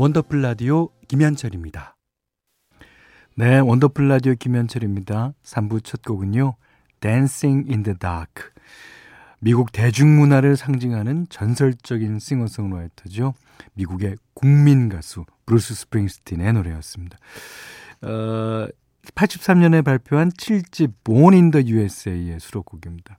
원더풀 라디오 김현철입니다. 네, 원더풀 라디오 김현철입니다. 3부 첫 곡은요. Dancing in the Dark. 미국 대중문화를 상징하는 전설적인 싱어송라이터죠. 미국의 국민 가수 브루스 스프링스틴의 노래였습니다. 어, 83년에 발표한 7집 Born in the USA의 수록곡입니다.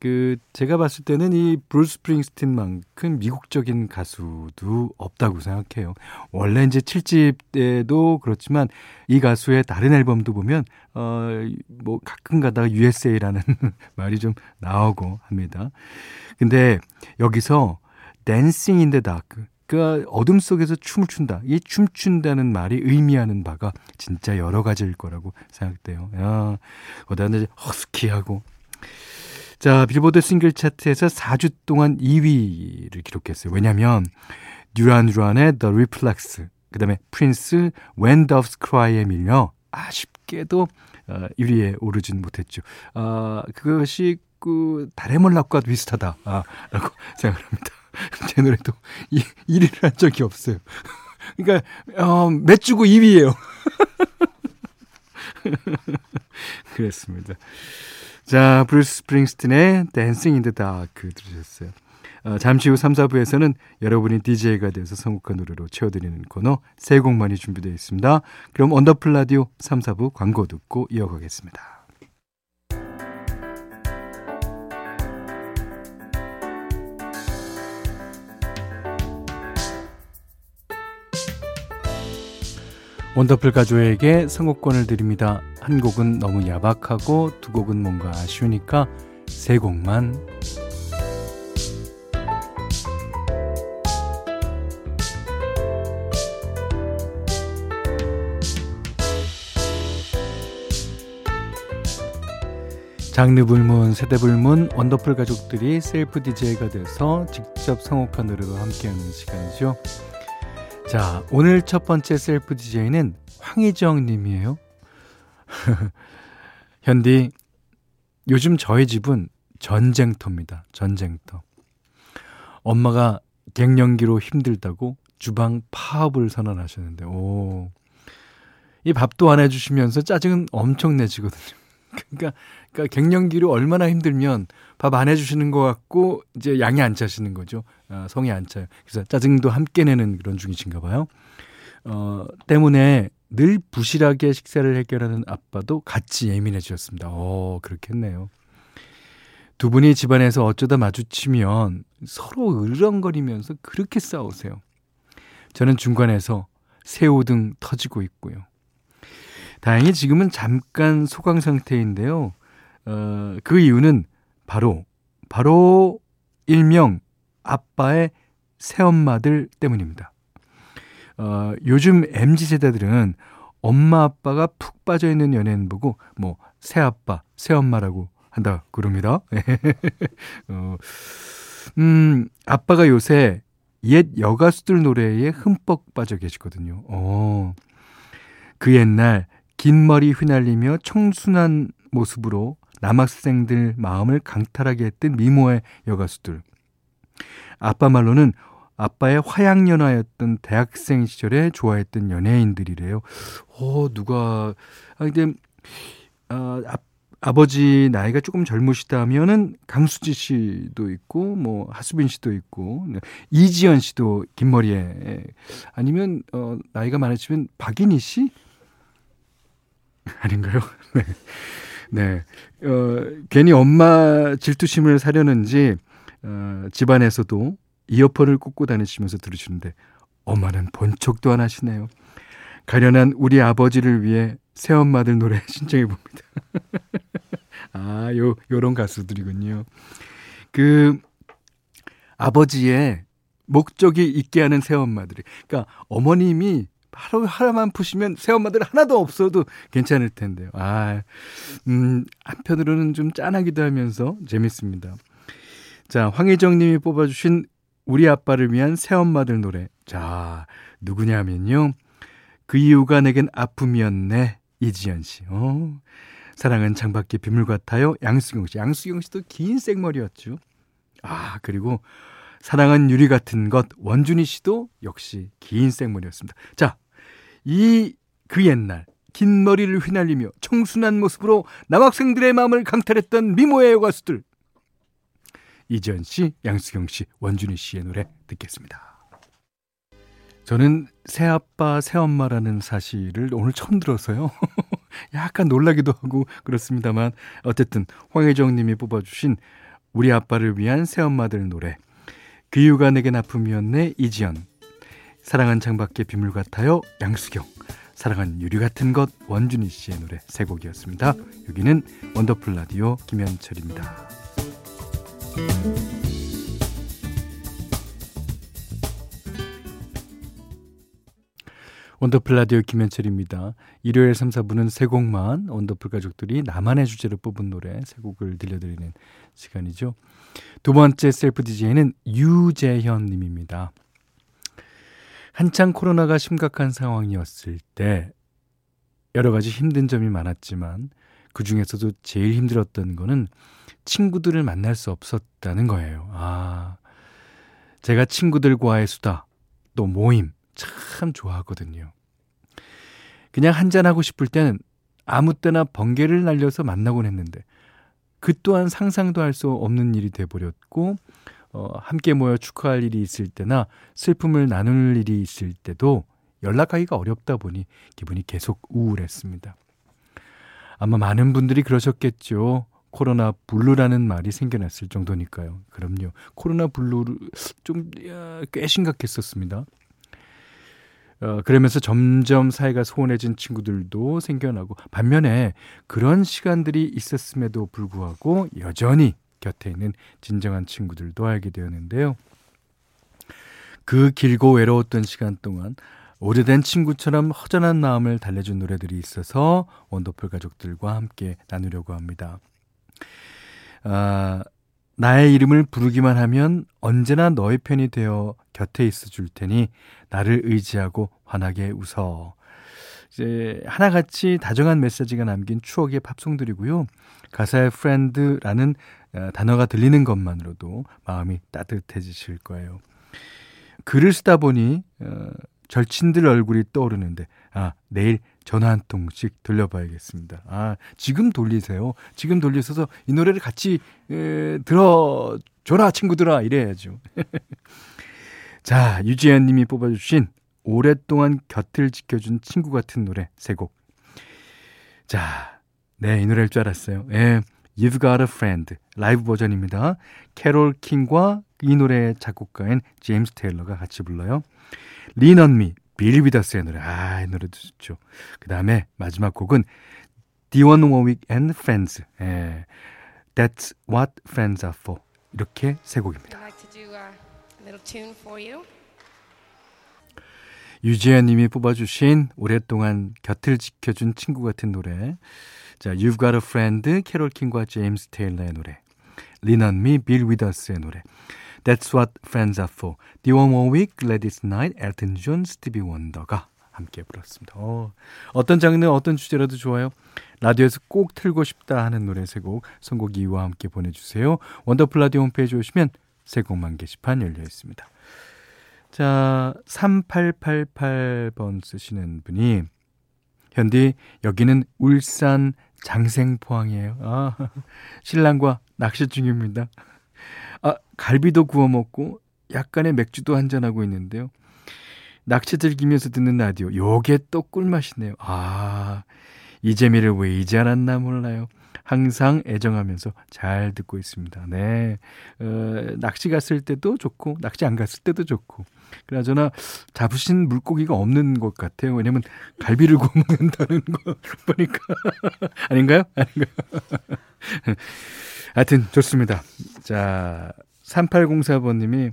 그 제가 봤을 때는 이 브루스 스프링스틴만큼 미국적인 가수도 없다고 생각해요. 원래 이제 7집 때도 그렇지만 이 가수의 다른 앨범도 보면 어 뭐 가끔 가다가 USA라는 말이 좀 나오고 합니다. 근데 여기서 Dancing in the Dark 그 어둠 속에서 춤을 춘다. 이 춤춘다는 말이 의미하는 바가 진짜 여러 가지일 거라고 생각돼요. 야, 이제 허스키하고 자, 빌보드 싱글 차트에서 4주 동안 2위를 기록했어요. 왜냐면 듀란 듀란의 The Reflex, 그다음에 프린스 When Doves Cry에 밀려 아쉽게도 어, 1위에 오르진 못했죠. 아, 그것이 그 달의 몰락과 비슷하다. 아, 라고 생각합니다. 제 노래도 1위를 한 적이 없어요. 그러니까 어, 몇 주고 2위예요. 그랬습니다. 자, 브루스 스프링스틴의 Dancing in the Dark 들으셨어요. 어, 잠시 후 3, 4부에서는 여러분이 DJ가 돼서 선곡한 노래로 채워드리는 코너 세 곡만이 준비되어 있습니다. 그럼 언더플 라디오 3, 4부 광고 듣고 이어가겠습니다. 원더풀 가족에게 선곡권을 드립니다. 한 곡은 너무 야박하고 두 곡은 뭔가 아쉬우니까 세 곡만 장르 불문, 세대 불문, 원더풀 가족들이 셀프 DJ가 돼서 직접 선곡한 노래로 함께하는 시간이죠. 자, 오늘 첫 번째 셀프 DJ는 황희정 님이에요. 현디, 요즘 저희 집은 전쟁터입니다. 전쟁터. 엄마가 갱년기로 힘들다고 주방 파업을 선언하셨는데, 오. 이 밥도 안 해주시면서 짜증은 엄청 내시거든요. 그러니까, 그러니까 갱년기로 얼마나 힘들면 밥 안 해주시는 것 같고 이제 양이 안 차시는 거죠. 어, 성이 안 차요. 그래서 짜증도 함께 내는 그런 중이신가 봐요. 어, 때문에 늘 부실하게 식사를 해결하는 아빠도 같이 예민해지셨습니다. 어, 그렇겠네요. 두 분이 집안에서 어쩌다 마주치면 서로 으렁거리면서 그렇게 싸우세요. 저는 중간에서 새우등 터지고 있고요. 다행히 지금은 잠깐 소강 상태인데요. 어, 그 이유는 바로, 바로 일명 아빠의 새엄마들 때문입니다. 어, 요즘 MZ 세대들은 엄마 아빠가 푹 빠져 있는 연예인 보고 뭐 새아빠, 새엄마라고 한다 그럽니다. 어, 음, 아빠가 요새 옛 여가수들 노래에 흠뻑 빠져 계시거든요. 어. 그 옛날 긴 머리 휘날리며 청순한 모습으로 남학생들 마음을 강탈하게 했던 미모의 여가수들. 아빠 말로는 아빠의 화양연화였던 대학생 시절에 좋아했던 연예인들이래요. 어, 누가, 아, 근데, 아, 아, 아버지 나이가 조금 젊으시다면은 강수지 씨도 있고, 뭐, 하수빈 씨도 있고, 네, 이지연 씨도 긴 머리에, 아니면, 어, 나이가 많으시면 박인희 씨? 아닌가요? 네. 네. 어, 괜히 엄마 질투심을 사려는지, 어, 집안에서도 이어폰을 꽂고 다니시면서 들으시는데, 엄마는 본 척도 안 하시네요. 가련한 우리 아버지를 위해 새엄마들 노래 신청해 봅니다. 아, 요, 요런 가수들이군요. 그, 아버지의 목적이 있게 하는 새엄마들이. 그러니까 어머님이 하루 하루만 푸시면 새엄마들 하나도 없어도 괜찮을 텐데요. 아, 음, 한편으로는 좀 짠하기도 하면서 재밌습니다. 자, 황혜정 님이 뽑아주신 우리 아빠를 위한 새엄마들 노래. 자, 누구냐면요. 그 이유가 내겐 아픔이었네. 이지연 씨. 어. 사랑은 창밖의 빗물 같아요. 양수경 씨. 양수경 씨도 긴 생머리였죠. 아, 그리고 사랑은 유리 같은 것 원준이 씨도 역시 긴 생머리였습니다. 자, 이 그 옛날 긴 머리를 휘날리며 청순한 모습으로 남학생들의 마음을 강탈했던 미모의 가수들 이지연 씨, 양수경 씨, 원준이 씨의 노래 듣겠습니다. 저는 새아빠, 새엄마라는 사실을 오늘 처음 들어서요. 약간 놀라기도 하고 그렇습니다만 어쨌든 황혜정 님이 뽑아주신 우리 아빠를 위한 새엄마들 노래 그 이유가 내게 아픔이었네 이지연 사랑은 창밖의 빗물 같아요 양수경 사랑은 유리 같은 것 원준희 씨의 노래 세 곡이었습니다. 여기는 원더풀 라디오 김현철입니다. 원더풀 라디오 김현철입니다. 일요일 3, 4부는 세 곡만 원더풀 가족들이 나만의 주제로 뽑은 노래 세 곡을 들려드리는 시간이죠. 두 번째 셀프 DJ는 유재현 님입니다. 한창 코로나가 심각한 상황이었을 때 여러 가지 힘든 점이 많았지만 그 중에서도 제일 힘들었던 거는 친구들을 만날 수 없었다는 거예요. 아, 제가 친구들과의 수다, 또 모임, 참 좋아하거든요. 그냥 한잔하고 싶을 때는 아무 때나 번개를 날려서 만나곤 했는데 그 또한 상상도 할 수 없는 일이 돼버렸고 어, 함께 모여 축하할 일이 있을 때나 슬픔을 나눌 일이 있을 때도 연락하기가 어렵다 보니 기분이 계속 우울했습니다. 아마 많은 분들이 그러셨겠죠. 코로나 블루라는 말이 생겨났을 정도니까요. 그럼요. 코로나 블루 좀 꽤 심각했었습니다. 어, 그러면서 점점 사이가 소원해진 친구들도 생겨나고 반면에 그런 시간들이 있었음에도 불구하고 여전히 곁에 있는 진정한 친구들도 알게 되었는데요. 그 길고 외로웠던 시간 동안 오래된 친구처럼 허전한 마음을 달래준 노래들이 있어서 원더풀 가족들과 함께 나누려고 합니다. 아, 나의 이름을 부르기만 하면 언제나 너의 편이 되어 곁에 있어 줄 테니 나를 의지하고 환하게 웃어. 이제 하나같이 다정한 메시지가 남긴 추억의 팝송들이고요. 가사의 friend라는 어, 단어가 들리는 것만으로도 마음이 따뜻해지실 거예요. 글을 쓰다 보니 어, 절친들 얼굴이 떠오르는데 아 내일 전화 한 통씩 돌려봐야겠습니다. 아 지금 돌리세요. 지금 돌리셔서 이 노래를 같이 에, 들어줘라 친구들아 이래야죠. 자 유지현 님이 뽑아주신 오랫동안 곁을 지켜준 친구 같은 노래 세 곡. 자, 네, 이 노래일 줄 알았어요. 예, You've Got a Friend 라이브 버전입니다. 캐롤 킹과 이 노래의 작곡가인 제임스 테일러가 같이 불러요. Lean on Me 빌 위더스의 노래. 아, 이 노래도 좋죠. 그 다음에 마지막 곡은 디온 워윅 and Friends. 예, That's What Friends Are For. 이렇게 세 곡입니다. 유지아 님이 뽑아주신 오랫동안 곁을 지켜준 친구 같은 노래. 자, You've Got a Friend, 캐롤 킹과 제임스 테일러의 노래. Lean on Me, 빌 위더스의 노래. That's What Friends Are For. 디온 워윅, Gladys Knight, 엘튼 존, 스티비 원더가 함께 불렀습니다. 어, 어떤 장르, 어떤 주제라도 좋아요. 라디오에서 꼭 틀고 싶다 하는 노래 세 곡, 선곡 이유와 함께 보내주세요. 원더풀 라디오 홈페이지 오시면 세 곡만 게시판 열려 있습니다. 자, 3888번 쓰시는 분이 현디 여기는 울산 장생포항이에요. 아, 신랑과 낚시 중입니다. 아, 갈비도 구워 먹고 약간의 맥주도 한잔 하고 있는데요. 낚시 즐기면서 듣는 라디오. 요게 또 꿀맛이네요. 아, 이 재미를 왜 이제 알았나 몰라요. 항상 애정하면서 잘 듣고 있습니다. 네. 어, 낚시 갔을 때도 좋고, 낚시 안 갔을 때도 좋고. 그나저나 잡으신 물고기가 없는 것 같아요. 왜냐면 갈비를 구워 먹는다는 거 보니까. 아닌가요? 아닌가요? 하여튼 좋습니다. 자, 3804번님이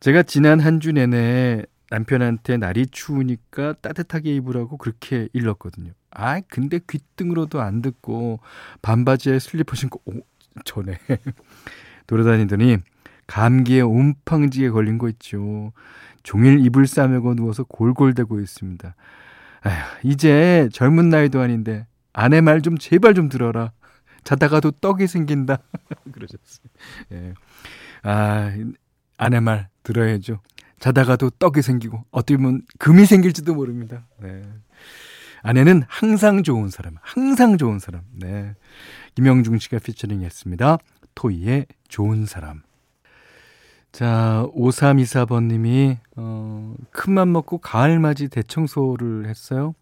제가 지난 한 주 내내 남편한테 날이 추우니까 따뜻하게 입으라고 그렇게 일렀거든요. 아, 근데 귀등으로도 안 듣고 반바지에 슬리퍼 신고 오, 전에 돌아다니더니 감기에 옴팡지게 걸린 거 있죠. 종일 이불 싸매고 누워서 골골대고 있습니다. 아휴, 이제 젊은 나이도 아닌데 아내 말 좀 제발 좀 들어라. 자다가도 떡이 생긴다. 그러셨어요. 예. 아, 아내 말 들어야죠. 자다가도 떡이 생기고 어떻게 보면 금이 생길지도 모릅니다. 네. 아내는 항상 좋은 사람, 항상 좋은 사람. 네. 김영중 씨가 피처링 했습니다. 토이의 좋은 사람. 자, 5324번님이, 어, 큰맘 먹고 가을맞이 대청소를 했어요.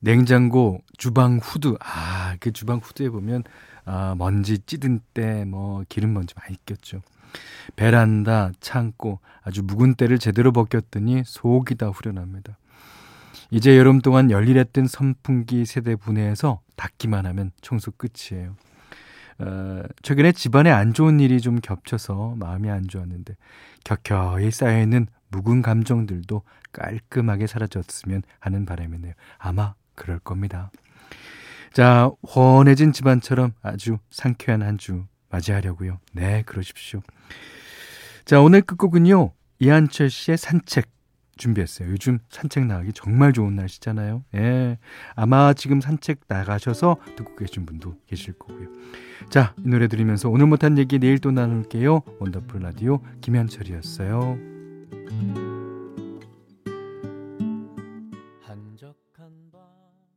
냉장고, 주방 후드. 아, 그 주방 후드에 보면, 아, 먼지 찌든 때, 뭐, 기름 먼지 많이 꼈죠. 베란다, 창고, 아주 묵은 때를 제대로 벗겼더니 속이 다 후련합니다. 이제 여름 동안 열일했던 선풍기 세대 분해해서 닫기만 하면 청소 끝이에요. 어, 최근에 집안에 안 좋은 일이 좀 겹쳐서 마음이 안 좋았는데 격혀이 쌓여있는 묵은 감정들도 깔끔하게 사라졌으면 하는 바람이네요. 아마 그럴 겁니다. 자, 훤해진 집안처럼 아주 상쾌한 한 주 맞이하려고요. 네, 그러십시오. 자, 오늘 끝곡은요. 이한철 씨의 산책 준비했어요. 요즘 산책 나가기 정말 좋은 날씨잖아요. 예. 아마 지금 산책 나가셔서 듣고 계신 분도 계실 거고요. 자, 이 노래 들으면서 오늘 못한 얘기 내일 또 나눌게요. 원더풀 라디오 김현철이었어요.